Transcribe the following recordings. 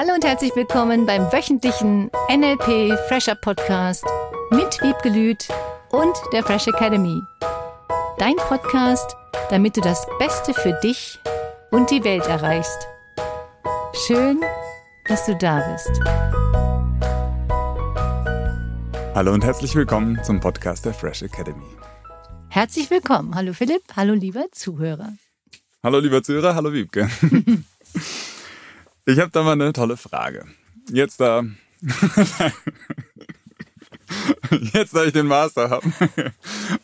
Hallo und herzlich willkommen beim wöchentlichen NLP Fresher Podcast mit Wiebke Lüth und der Fresh Academy. Dein Podcast, damit du das Beste für dich und die Welt erreichst. Schön, dass du da bist. Hallo und herzlich willkommen zum Podcast der Fresh Academy. Herzlich willkommen. Hallo Philipp, hallo lieber Zuhörer. Hallo lieber Zuhörer, hallo Wiebke. Ich habe da mal eine tolle Frage. Jetzt da. Jetzt, da ich den Master habe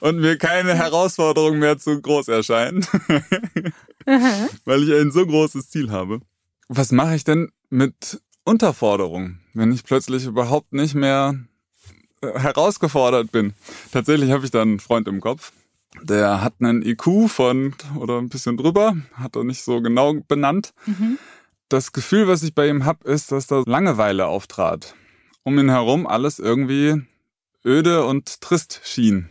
und mir keine Herausforderung mehr zu groß erscheint, weil ich ein so großes Ziel habe. Was mache ich denn mit Unterforderung, wenn ich plötzlich überhaupt nicht mehr äh, herausgefordert bin? Tatsächlich habe ich da einen Freund im Kopf, der hat einen IQ von oder ein bisschen drüber, hat er nicht so genau benannt. Mhm das Gefühl, was ich bei ihm habe, ist, dass da Langeweile auftrat. Um ihn herum alles irgendwie öde und trist schien.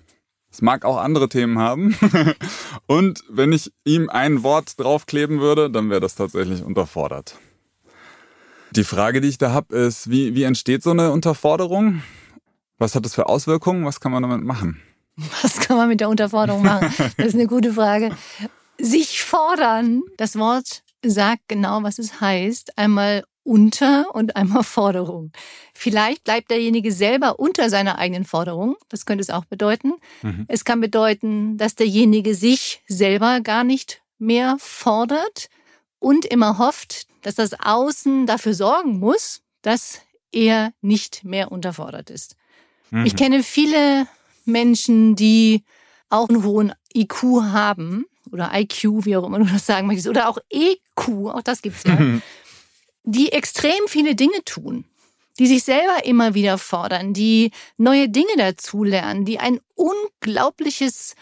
Es mag auch andere Themen haben. und wenn ich ihm ein Wort draufkleben würde, dann wäre das tatsächlich unterfordert. Die Frage, die ich da habe, ist, wie, wie entsteht so eine Unterforderung? Was hat das für Auswirkungen? Was kann man damit machen? Was kann man mit der Unterforderung machen? Das ist eine gute Frage. Sich fordern. Das Wort sagt genau, was es heißt. Einmal unter und einmal Forderung. Vielleicht bleibt derjenige selber unter seiner eigenen Forderung. Das könnte es auch bedeuten. Mhm. Es kann bedeuten, dass derjenige sich selber gar nicht mehr fordert und immer hofft, dass das Außen dafür sorgen muss, dass er nicht mehr unterfordert ist. Mhm. Ich kenne viele Menschen, die auch einen hohen IQ haben, oder IQ, wie auch immer du das sagen möchtest, oder auch EQ, auch das gibt's ja, die extrem viele Dinge tun, die sich selber immer wieder fordern, die neue Dinge dazulernen, die ein unglaubliches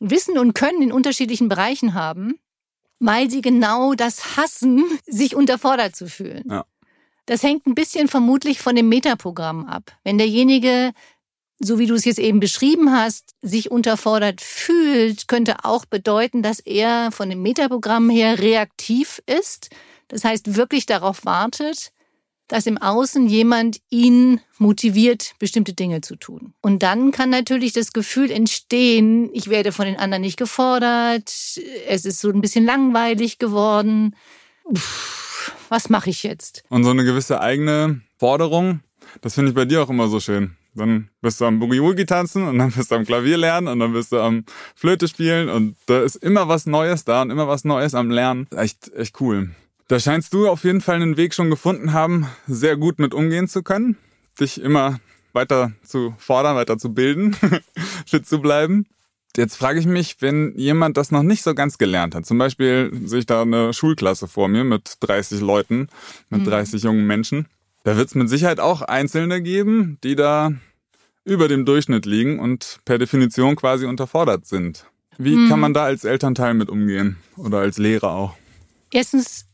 Wissen und Können in unterschiedlichen Bereichen haben, weil sie genau das hassen, sich unterfordert zu fühlen. Ja. Das hängt ein bisschen vermutlich von dem Metaprogramm ab. Wenn derjenige so wie du es jetzt eben beschrieben hast, sich unterfordert fühlt, könnte auch bedeuten, dass er von dem Metaprogramm her reaktiv ist. Das heißt, wirklich darauf wartet, dass im Außen jemand ihn motiviert, bestimmte Dinge zu tun. Und dann kann natürlich das Gefühl entstehen, ich werde von den anderen nicht gefordert, es ist so ein bisschen langweilig geworden. Puh, was mache ich jetzt? Und so eine gewisse eigene Forderung, das finde ich bei dir auch immer so schön. Dann bist du am Boogie-Woogie tanzen und dann bist du am Klavier lernen und dann bist du am Flöte spielen und da ist immer was Neues da und immer was Neues am Lernen. Echt, echt cool. Da scheinst du auf jeden Fall einen Weg schon gefunden haben, sehr gut mit umgehen zu können, dich immer weiter zu fordern, weiter zu bilden, fit zu bleiben. Jetzt frage ich mich, wenn jemand das noch nicht so ganz gelernt hat, zum Beispiel sehe ich da eine Schulklasse vor mir mit 30 Leuten, mit 30 mhm. jungen Menschen, da wird es mit Sicherheit auch Einzelne geben, die da über dem Durchschnitt liegen und per Definition quasi unterfordert sind. Wie hm. kann man da als Elternteil mit umgehen oder als Lehrer auch? Erstens,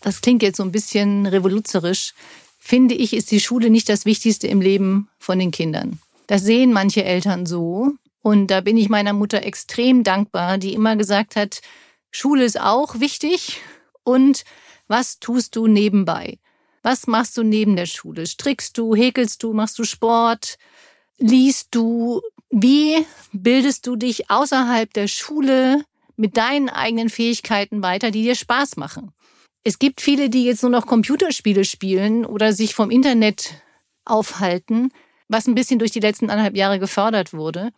das klingt jetzt so ein bisschen revoluzerisch, finde ich, ist die Schule nicht das Wichtigste im Leben von den Kindern. Das sehen manche Eltern so. Und da bin ich meiner Mutter extrem dankbar, die immer gesagt hat, Schule ist auch wichtig und was tust du nebenbei? Was machst du neben der Schule? Strickst du, häkelst du, machst du Sport? Liest du? Wie bildest du dich außerhalb der Schule mit deinen eigenen Fähigkeiten weiter, die dir Spaß machen? Es gibt viele, die jetzt nur noch Computerspiele spielen oder sich vom Internet aufhalten, was ein bisschen durch die letzten anderthalb Jahre gefördert wurde.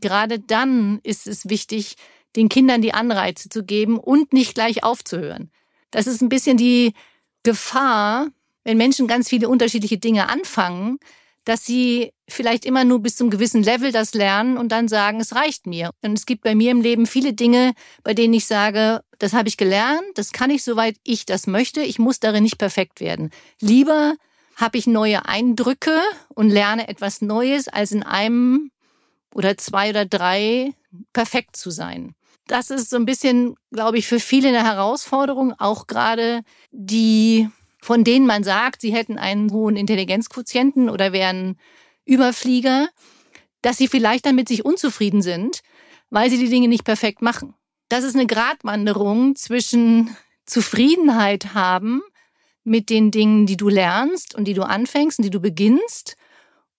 Gerade dann ist es wichtig, den Kindern die Anreize zu geben und nicht gleich aufzuhören. Das ist ein bisschen die Gefahr, wenn Menschen ganz viele unterschiedliche Dinge anfangen, dass sie vielleicht immer nur bis zum gewissen Level das lernen und dann sagen, es reicht mir. Und es gibt bei mir im Leben viele Dinge, bei denen ich sage, das habe ich gelernt, das kann ich, soweit ich das möchte. Ich muss darin nicht perfekt werden. Lieber habe ich neue Eindrücke und lerne etwas Neues, als in einem oder zwei oder drei perfekt zu sein. Das ist so ein bisschen, glaube ich, für viele eine Herausforderung, auch gerade die von denen man sagt, sie hätten einen hohen Intelligenzquotienten oder wären Überflieger, dass sie vielleicht damit sich unzufrieden sind, weil sie die Dinge nicht perfekt machen. Das ist eine Gratwanderung zwischen Zufriedenheit haben, mit den Dingen, die du lernst und die du anfängst und die du beginnst,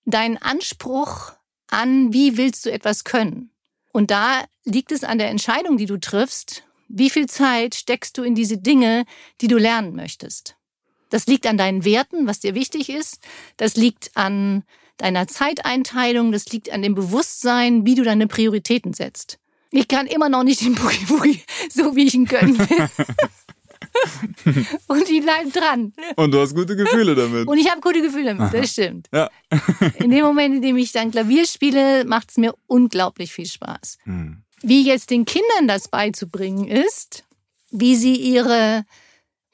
deinen Anspruch an, wie willst du etwas können. Und da liegt es an der Entscheidung, die du triffst, wie viel Zeit steckst du in diese Dinge, die du lernen möchtest. Das liegt an deinen Werten, was dir wichtig ist. Das liegt an deiner Zeiteinteilung. Das liegt an dem Bewusstsein, wie du deine Prioritäten setzt. Ich kann immer noch nicht den Boogie Boogie so, wie ich ihn können will. und die bleiben dran. Und du hast gute Gefühle damit. Und ich habe gute Gefühle damit, das stimmt. Ja. in dem Moment, in dem ich dann Klavier spiele, macht es mir unglaublich viel Spaß. Hm. Wie jetzt den Kindern das beizubringen ist, wie sie ihre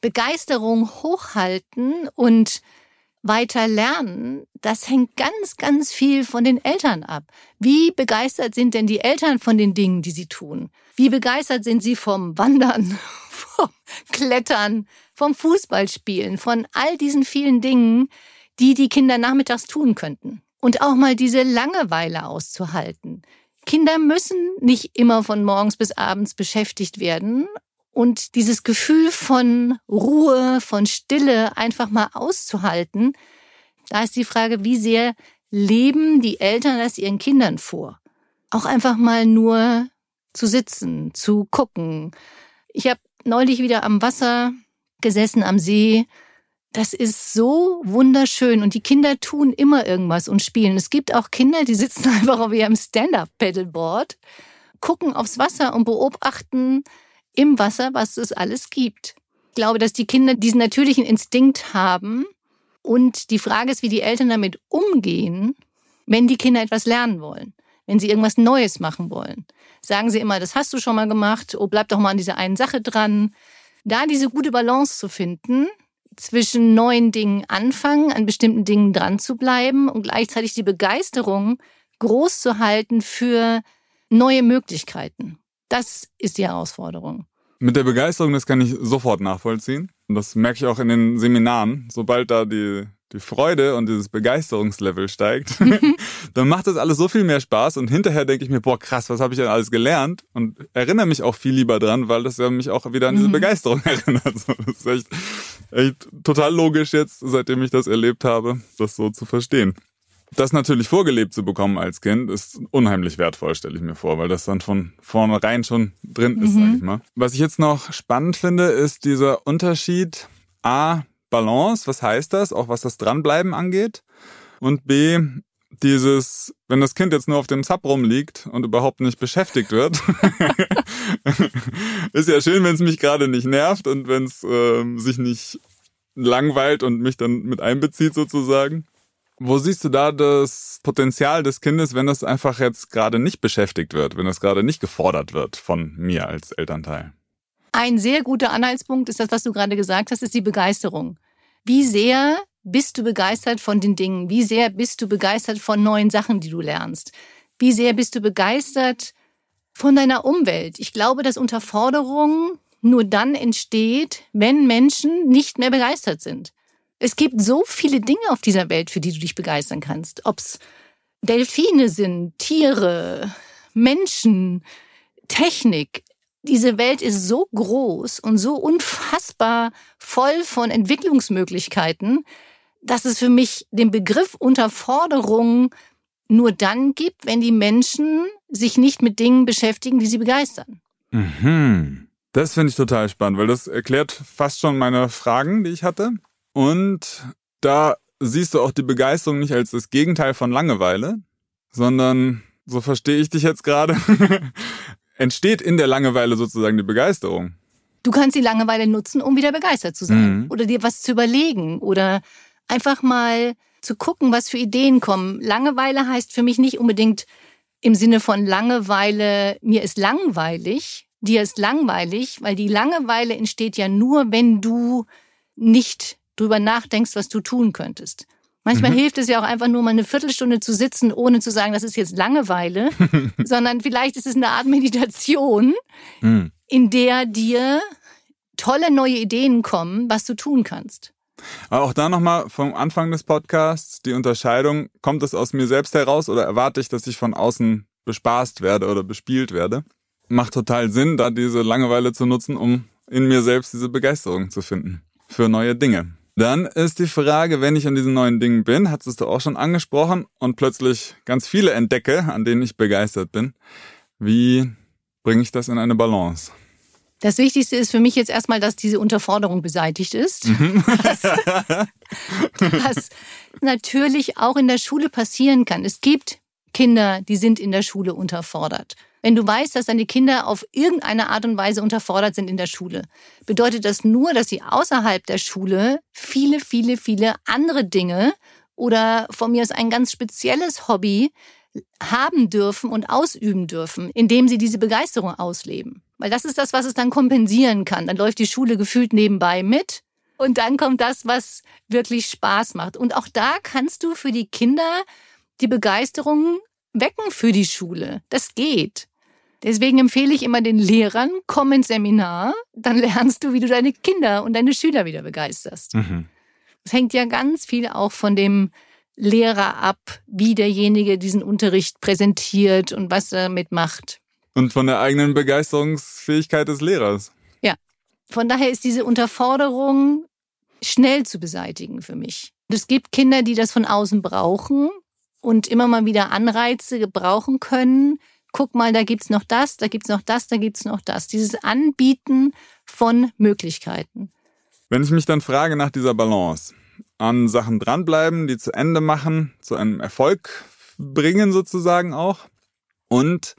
Begeisterung hochhalten und weiter lernen, das hängt ganz, ganz viel von den Eltern ab. Wie begeistert sind denn die Eltern von den Dingen, die sie tun? Wie begeistert sind sie vom Wandern, vom Klettern, vom Fußballspielen, von all diesen vielen Dingen, die die Kinder nachmittags tun könnten? Und auch mal diese Langeweile auszuhalten. Kinder müssen nicht immer von morgens bis abends beschäftigt werden und dieses Gefühl von Ruhe, von Stille einfach mal auszuhalten, da ist die Frage, wie sehr leben die Eltern das ihren Kindern vor? Auch einfach mal nur zu sitzen, zu gucken. Ich habe neulich wieder am Wasser gesessen, am See. Das ist so wunderschön und die Kinder tun immer irgendwas und spielen. Es gibt auch Kinder, die sitzen einfach auf ihrem Stand-up-Pedalboard, gucken aufs Wasser und beobachten, im Wasser, was es alles gibt. Ich glaube, dass die Kinder diesen natürlichen Instinkt haben. Und die Frage ist, wie die Eltern damit umgehen, wenn die Kinder etwas lernen wollen, wenn sie irgendwas Neues machen wollen. Sagen sie immer, das hast du schon mal gemacht, oh, bleib doch mal an dieser einen Sache dran. Da diese gute Balance zu finden, zwischen neuen Dingen anfangen, an bestimmten Dingen dran zu bleiben und gleichzeitig die Begeisterung groß zu halten für neue Möglichkeiten. Das ist die Herausforderung. Mit der Begeisterung, das kann ich sofort nachvollziehen. Und das merke ich auch in den Seminaren. Sobald da die, die Freude und dieses Begeisterungslevel steigt, dann macht das alles so viel mehr Spaß. Und hinterher denke ich mir, boah, krass, was habe ich denn alles gelernt? Und erinnere mich auch viel lieber dran, weil das ja mich auch wieder an diese mhm. Begeisterung erinnert. das ist echt, echt total logisch jetzt, seitdem ich das erlebt habe, das so zu verstehen. Das natürlich vorgelebt zu bekommen als Kind ist unheimlich wertvoll, stelle ich mir vor, weil das dann von vornherein schon drin ist, mhm. sag ich mal. Was ich jetzt noch spannend finde, ist dieser Unterschied A, Balance, was heißt das, auch was das Dranbleiben angeht, und B, dieses, wenn das Kind jetzt nur auf dem Sub rumliegt und überhaupt nicht beschäftigt wird, ist ja schön, wenn es mich gerade nicht nervt und wenn es äh, sich nicht langweilt und mich dann mit einbezieht sozusagen. Wo siehst du da das Potenzial des Kindes, wenn es einfach jetzt gerade nicht beschäftigt wird, wenn es gerade nicht gefordert wird von mir als Elternteil? Ein sehr guter Anhaltspunkt ist das, was du gerade gesagt hast, ist die Begeisterung. Wie sehr bist du begeistert von den Dingen? Wie sehr bist du begeistert von neuen Sachen, die du lernst? Wie sehr bist du begeistert von deiner Umwelt? Ich glaube, dass Unterforderung nur dann entsteht, wenn Menschen nicht mehr begeistert sind. Es gibt so viele Dinge auf dieser Welt, für die du dich begeistern kannst. Ob's Delfine sind, Tiere, Menschen, Technik. Diese Welt ist so groß und so unfassbar voll von Entwicklungsmöglichkeiten, dass es für mich den Begriff Unterforderung nur dann gibt, wenn die Menschen sich nicht mit Dingen beschäftigen, die sie begeistern. Mhm. Das finde ich total spannend, weil das erklärt fast schon meine Fragen, die ich hatte. Und da siehst du auch die Begeisterung nicht als das Gegenteil von Langeweile, sondern, so verstehe ich dich jetzt gerade, entsteht in der Langeweile sozusagen die Begeisterung. Du kannst die Langeweile nutzen, um wieder begeistert zu sein. Mhm. Oder dir was zu überlegen. Oder einfach mal zu gucken, was für Ideen kommen. Langeweile heißt für mich nicht unbedingt im Sinne von Langeweile, mir ist langweilig, dir ist langweilig, weil die Langeweile entsteht ja nur, wenn du nicht drüber nachdenkst, was du tun könntest. Manchmal mhm. hilft es ja auch einfach nur mal eine Viertelstunde zu sitzen, ohne zu sagen, das ist jetzt Langeweile, sondern vielleicht ist es eine Art Meditation, mhm. in der dir tolle neue Ideen kommen, was du tun kannst. Aber auch da nochmal vom Anfang des Podcasts die Unterscheidung, kommt es aus mir selbst heraus oder erwarte ich, dass ich von außen bespaßt werde oder bespielt werde? Macht total Sinn, da diese Langeweile zu nutzen, um in mir selbst diese Begeisterung zu finden für neue Dinge. Dann ist die Frage, wenn ich an diesen neuen Dingen bin, hat es du auch schon angesprochen und plötzlich ganz viele entdecke, an denen ich begeistert bin, wie bringe ich das in eine Balance? Das Wichtigste ist für mich jetzt erstmal, dass diese Unterforderung beseitigt ist. Mhm. Was, was natürlich auch in der Schule passieren kann. Es gibt Kinder, die sind in der Schule unterfordert. Wenn du weißt, dass deine Kinder auf irgendeine Art und Weise unterfordert sind in der Schule, bedeutet das nur, dass sie außerhalb der Schule viele, viele, viele andere Dinge oder von mir aus ein ganz spezielles Hobby haben dürfen und ausüben dürfen, indem sie diese Begeisterung ausleben. Weil das ist das, was es dann kompensieren kann. Dann läuft die Schule gefühlt nebenbei mit. Und dann kommt das, was wirklich Spaß macht. Und auch da kannst du für die Kinder die Begeisterung wecken für die Schule. Das geht. Deswegen empfehle ich immer den Lehrern, komm ins Seminar, dann lernst du, wie du deine Kinder und deine Schüler wieder begeisterst. Mhm. Das hängt ja ganz viel auch von dem Lehrer ab, wie derjenige diesen Unterricht präsentiert und was er damit macht. Und von der eigenen Begeisterungsfähigkeit des Lehrers. Ja. Von daher ist diese Unterforderung schnell zu beseitigen für mich. Es gibt Kinder, die das von außen brauchen und immer mal wieder Anreize gebrauchen können. Guck mal, da gibt's noch das, da gibt's noch das, da gibt's noch das. Dieses Anbieten von Möglichkeiten. Wenn ich mich dann frage nach dieser Balance, an Sachen dranbleiben, die zu Ende machen, zu einem Erfolg bringen sozusagen auch und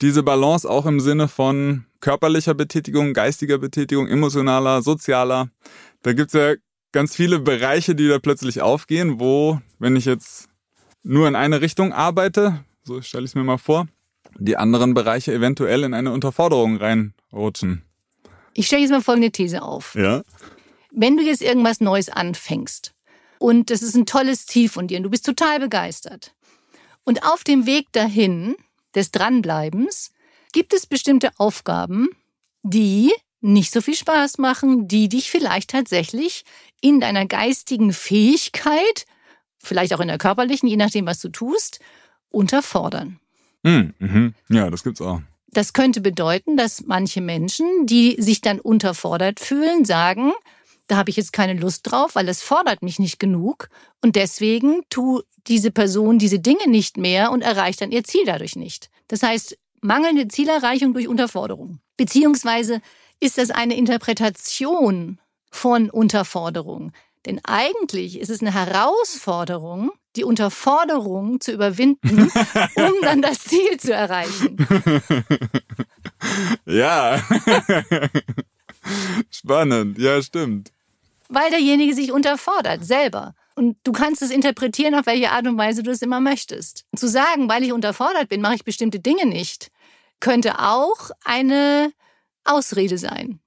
diese Balance auch im Sinne von körperlicher Betätigung, geistiger Betätigung, emotionaler, sozialer. Da gibt's ja ganz viele Bereiche, die da plötzlich aufgehen, wo, wenn ich jetzt nur in eine Richtung arbeite, so stelle ich es mir mal vor, die anderen Bereiche eventuell in eine Unterforderung reinrutschen. Ich stelle jetzt mal folgende These auf. Ja. Wenn du jetzt irgendwas Neues anfängst und das ist ein tolles Ziel von dir und du bist total begeistert und auf dem Weg dahin des Dranbleibens gibt es bestimmte Aufgaben, die nicht so viel Spaß machen, die dich vielleicht tatsächlich in deiner geistigen Fähigkeit, vielleicht auch in der körperlichen, je nachdem, was du tust, unterfordern. Mm, mhm. Ja, das gibt's auch. Das könnte bedeuten, dass manche Menschen, die sich dann unterfordert fühlen, sagen, da habe ich jetzt keine Lust drauf, weil es fordert mich nicht genug und deswegen tu diese Person diese Dinge nicht mehr und erreicht dann ihr Ziel dadurch nicht. Das heißt, mangelnde Zielerreichung durch Unterforderung. Beziehungsweise ist das eine Interpretation von Unterforderung. Denn eigentlich ist es eine Herausforderung, die Unterforderung zu überwinden, um dann das Ziel zu erreichen. Ja. Spannend, ja, stimmt weil derjenige sich unterfordert, selber. Und du kannst es interpretieren, auf welche Art und Weise du es immer möchtest. Zu sagen, weil ich unterfordert bin, mache ich bestimmte Dinge nicht, könnte auch eine Ausrede sein.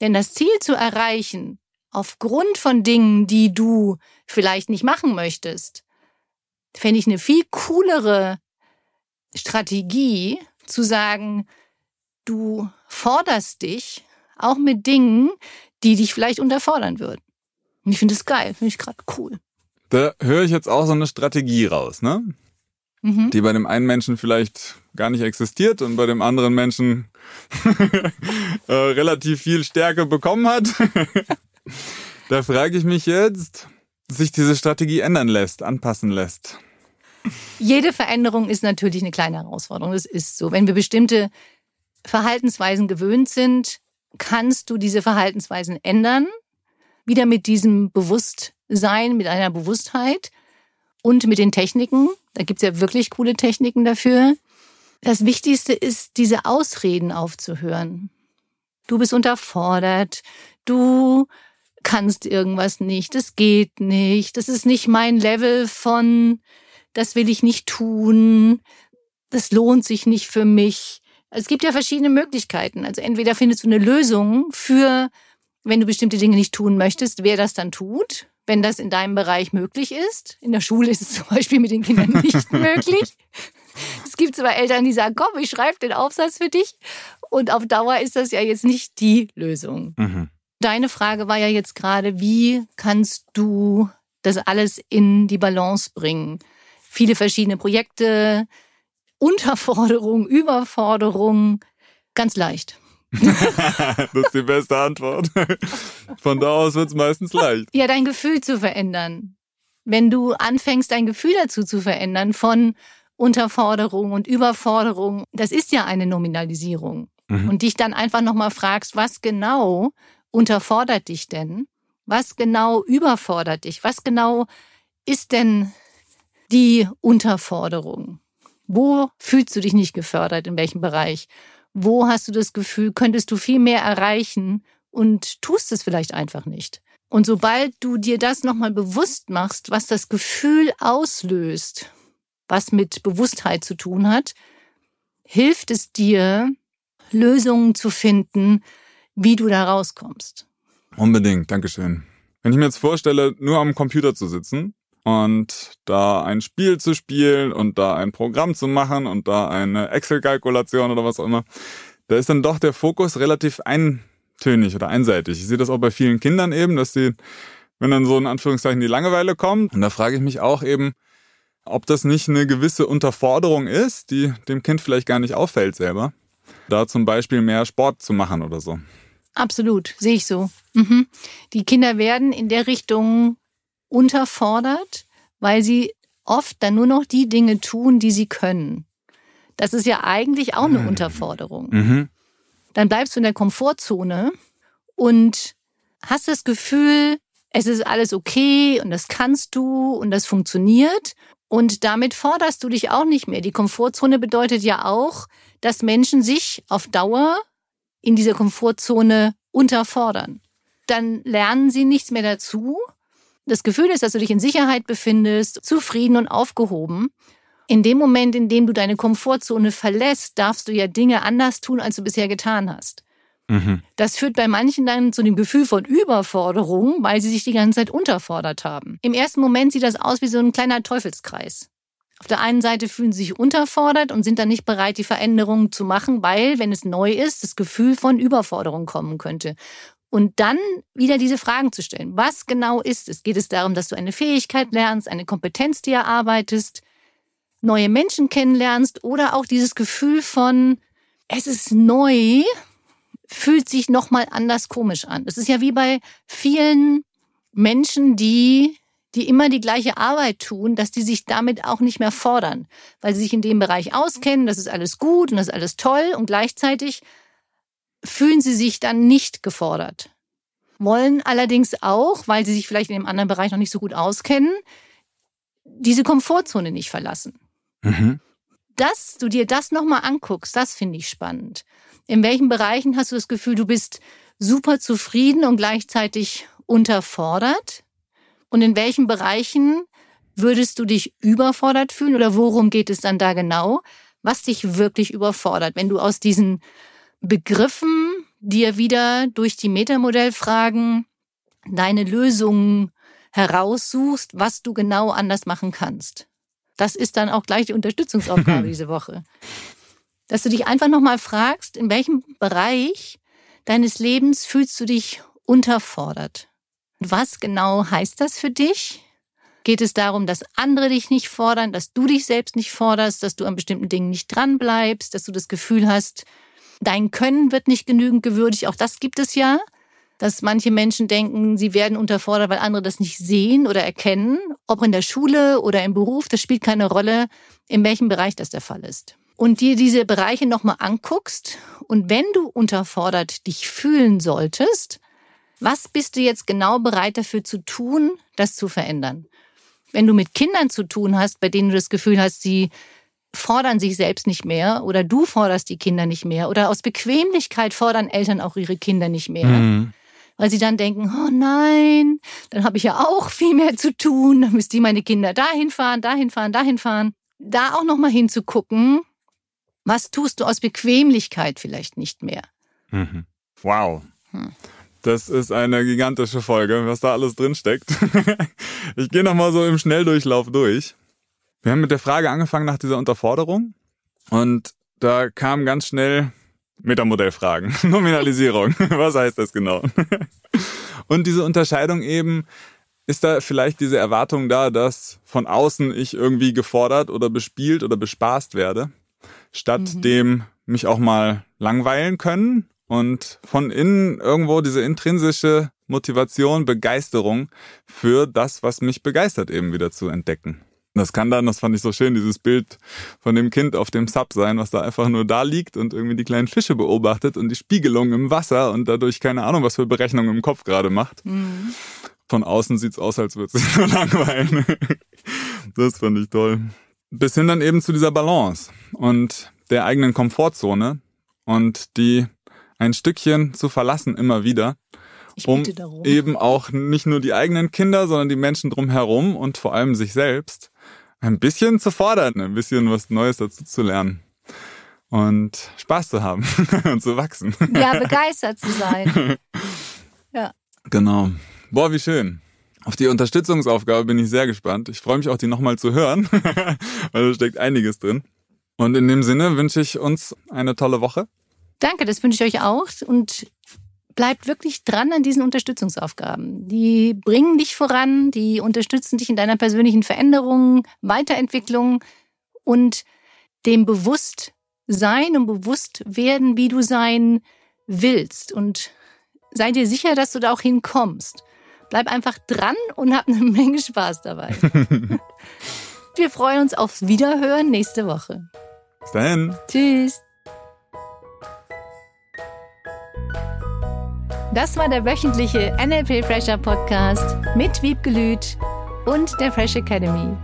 Denn das Ziel zu erreichen, aufgrund von Dingen, die du vielleicht nicht machen möchtest, fände ich eine viel coolere Strategie, zu sagen, du forderst dich auch mit Dingen, die dich vielleicht unterfordern würden. Und ich finde das geil, finde ich gerade cool. Da höre ich jetzt auch so eine Strategie raus, ne? Mhm. Die bei dem einen Menschen vielleicht gar nicht existiert und bei dem anderen Menschen äh, relativ viel Stärke bekommen hat. da frage ich mich jetzt, sich diese Strategie ändern lässt, anpassen lässt. Jede Veränderung ist natürlich eine kleine Herausforderung. Das ist so. Wenn wir bestimmte Verhaltensweisen gewöhnt sind, kannst du diese Verhaltensweisen ändern, wieder mit diesem Bewusstsein, mit einer Bewusstheit und mit den Techniken. Da gibt's ja wirklich coole Techniken dafür. Das Wichtigste ist, diese Ausreden aufzuhören. Du bist unterfordert, du kannst irgendwas nicht, das geht nicht, das ist nicht mein Level von, das will ich nicht tun, das lohnt sich nicht für mich. Es gibt ja verschiedene Möglichkeiten. Also entweder findest du eine Lösung für, wenn du bestimmte Dinge nicht tun möchtest, wer das dann tut, wenn das in deinem Bereich möglich ist. In der Schule ist es zum Beispiel mit den Kindern nicht möglich. Es gibt aber Eltern, die sagen, komm, ich schreibe den Aufsatz für dich. Und auf Dauer ist das ja jetzt nicht die Lösung. Mhm. Deine Frage war ja jetzt gerade, wie kannst du das alles in die Balance bringen? Viele verschiedene Projekte, Unterforderung, Überforderung, ganz leicht. das ist die beste Antwort. Von da aus wird es meistens leicht. Ja, dein Gefühl zu verändern. Wenn du anfängst, dein Gefühl dazu zu verändern von Unterforderung und Überforderung, das ist ja eine Nominalisierung. Mhm. Und dich dann einfach nochmal fragst, was genau unterfordert dich denn? Was genau überfordert dich? Was genau ist denn die Unterforderung? Wo fühlst du dich nicht gefördert? In welchem Bereich? Wo hast du das Gefühl, könntest du viel mehr erreichen und tust es vielleicht einfach nicht? Und sobald du dir das nochmal bewusst machst, was das Gefühl auslöst, was mit Bewusstheit zu tun hat, hilft es dir, Lösungen zu finden, wie du da rauskommst. Unbedingt, Dankeschön. Wenn ich mir jetzt vorstelle, nur am Computer zu sitzen und da ein Spiel zu spielen und da ein Programm zu machen und da eine Excel-Kalkulation oder was auch immer, da ist dann doch der Fokus relativ eintönig oder einseitig. Ich sehe das auch bei vielen Kindern eben, dass sie, wenn dann so in Anführungszeichen die Langeweile kommt, und da frage ich mich auch eben, ob das nicht eine gewisse Unterforderung ist, die dem Kind vielleicht gar nicht auffällt selber, da zum Beispiel mehr Sport zu machen oder so. Absolut, sehe ich so. Mhm. Die Kinder werden in der Richtung unterfordert, weil sie oft dann nur noch die Dinge tun, die sie können. Das ist ja eigentlich auch eine mhm. Unterforderung. Mhm. Dann bleibst du in der Komfortzone und hast das Gefühl, es ist alles okay und das kannst du und das funktioniert. Und damit forderst du dich auch nicht mehr. Die Komfortzone bedeutet ja auch, dass Menschen sich auf Dauer in dieser Komfortzone unterfordern. Dann lernen sie nichts mehr dazu das Gefühl ist, dass du dich in Sicherheit befindest, zufrieden und aufgehoben. In dem Moment, in dem du deine Komfortzone verlässt, darfst du ja Dinge anders tun, als du bisher getan hast. Mhm. Das führt bei manchen dann zu dem Gefühl von Überforderung, weil sie sich die ganze Zeit unterfordert haben. Im ersten Moment sieht das aus wie so ein kleiner Teufelskreis. Auf der einen Seite fühlen sie sich unterfordert und sind dann nicht bereit, die Veränderungen zu machen, weil, wenn es neu ist, das Gefühl von Überforderung kommen könnte. Und dann wieder diese Fragen zu stellen. Was genau ist es? Geht es darum, dass du eine Fähigkeit lernst, eine Kompetenz, die erarbeitest, neue Menschen kennenlernst oder auch dieses Gefühl von, es ist neu, fühlt sich nochmal anders komisch an. Es ist ja wie bei vielen Menschen, die, die immer die gleiche Arbeit tun, dass die sich damit auch nicht mehr fordern, weil sie sich in dem Bereich auskennen, das ist alles gut und das ist alles toll und gleichzeitig fühlen sie sich dann nicht gefordert. Wollen allerdings auch, weil sie sich vielleicht in dem anderen Bereich noch nicht so gut auskennen, diese Komfortzone nicht verlassen. Mhm. Dass du dir das nochmal anguckst, das finde ich spannend. In welchen Bereichen hast du das Gefühl, du bist super zufrieden und gleichzeitig unterfordert? Und in welchen Bereichen würdest du dich überfordert fühlen oder worum geht es dann da genau, was dich wirklich überfordert? Wenn du aus diesen Begriffen dir wieder durch die Metamodellfragen deine Lösungen heraussuchst, was du genau anders machen kannst. Das ist dann auch gleich die Unterstützungsaufgabe diese Woche. Dass du dich einfach nochmal fragst, in welchem Bereich deines Lebens fühlst du dich unterfordert? Was genau heißt das für dich? Geht es darum, dass andere dich nicht fordern, dass du dich selbst nicht forderst, dass du an bestimmten Dingen nicht dranbleibst, dass du das Gefühl hast, dein Können wird nicht genügend gewürdigt. Auch das gibt es ja, dass manche Menschen denken, sie werden unterfordert, weil andere das nicht sehen oder erkennen. Ob in der Schule oder im Beruf, das spielt keine Rolle, in welchem Bereich das der Fall ist. Und dir diese Bereiche nochmal anguckst und wenn du unterfordert dich fühlen solltest, was bist du jetzt genau bereit dafür zu tun, das zu verändern? Wenn du mit Kindern zu tun hast, bei denen du das Gefühl hast, sie fordern sich selbst nicht mehr oder du forderst die Kinder nicht mehr oder aus Bequemlichkeit fordern Eltern auch ihre Kinder nicht mehr. Mhm. Weil sie dann denken, oh nein, dann habe ich ja auch viel mehr zu tun, dann müssen die meine Kinder dahin fahren, dahin fahren, dahin fahren. Da auch nochmal hinzugucken, was tust du aus Bequemlichkeit vielleicht nicht mehr. Mhm. Wow. Hm. Das ist eine gigantische Folge, was da alles drin steckt. ich gehe nochmal so im Schnelldurchlauf durch. Wir haben mit der Frage angefangen nach dieser Unterforderung und da kamen ganz schnell Metamodellfragen, Nominalisierung. Was heißt das genau? und diese Unterscheidung eben, ist da vielleicht diese Erwartung da, dass von außen ich irgendwie gefordert oder bespielt oder bespaßt werde, statt mhm. dem mich auch mal langweilen können und von innen irgendwo diese intrinsische Motivation, Begeisterung für das, was mich begeistert, eben wieder zu entdecken. Das kann dann, das fand ich so schön, dieses Bild von dem Kind auf dem Sub sein, was da einfach nur da liegt und irgendwie die kleinen Fische beobachtet und die Spiegelung im Wasser und dadurch keine Ahnung, was für Berechnungen im Kopf gerade macht. Mhm. Von außen sieht's aus, als würde es nur langweilen. das fand ich toll. Bis hin dann eben zu dieser Balance und der eigenen Komfortzone und die ein Stückchen zu verlassen immer wieder, um eben auch nicht nur die eigenen Kinder, sondern die Menschen drumherum und vor allem sich selbst ein bisschen zu fordern, ein bisschen was Neues dazu zu lernen und Spaß zu haben und zu wachsen. Ja, begeistert zu sein. Ja. Genau. Boah, wie schön. Auf die Unterstützungsaufgabe bin ich sehr gespannt. Ich freue mich auch, die nochmal zu hören, weil da steckt einiges drin. Und in dem Sinne wünsche ich uns eine tolle Woche. Danke, das wünsche ich euch auch. Und bleibt wirklich dran an diesen Unterstützungsaufgaben. Die bringen dich voran, die unterstützen dich in deiner persönlichen Veränderung, Weiterentwicklung und dem Bewusstsein und Bewusstwerden, wie du sein willst. Und sei dir sicher, dass du da auch hinkommst. Bleib einfach dran und hab eine Menge Spaß dabei. Wir freuen uns aufs Wiederhören nächste Woche. Bis dahin. Tschüss. Das war der wöchentliche NLP Fresher Podcast mit Wiebgelüt und der Fresh Academy.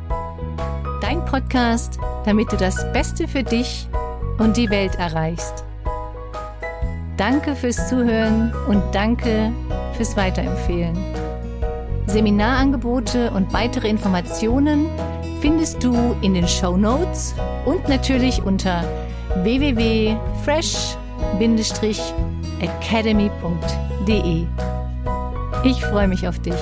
Dein Podcast, damit du das Beste für dich und die Welt erreichst. Danke fürs Zuhören und danke fürs Weiterempfehlen. Seminarangebote und weitere Informationen findest du in den Show Notes und natürlich unter www.fresh-academy.de. Ich freue mich auf dich.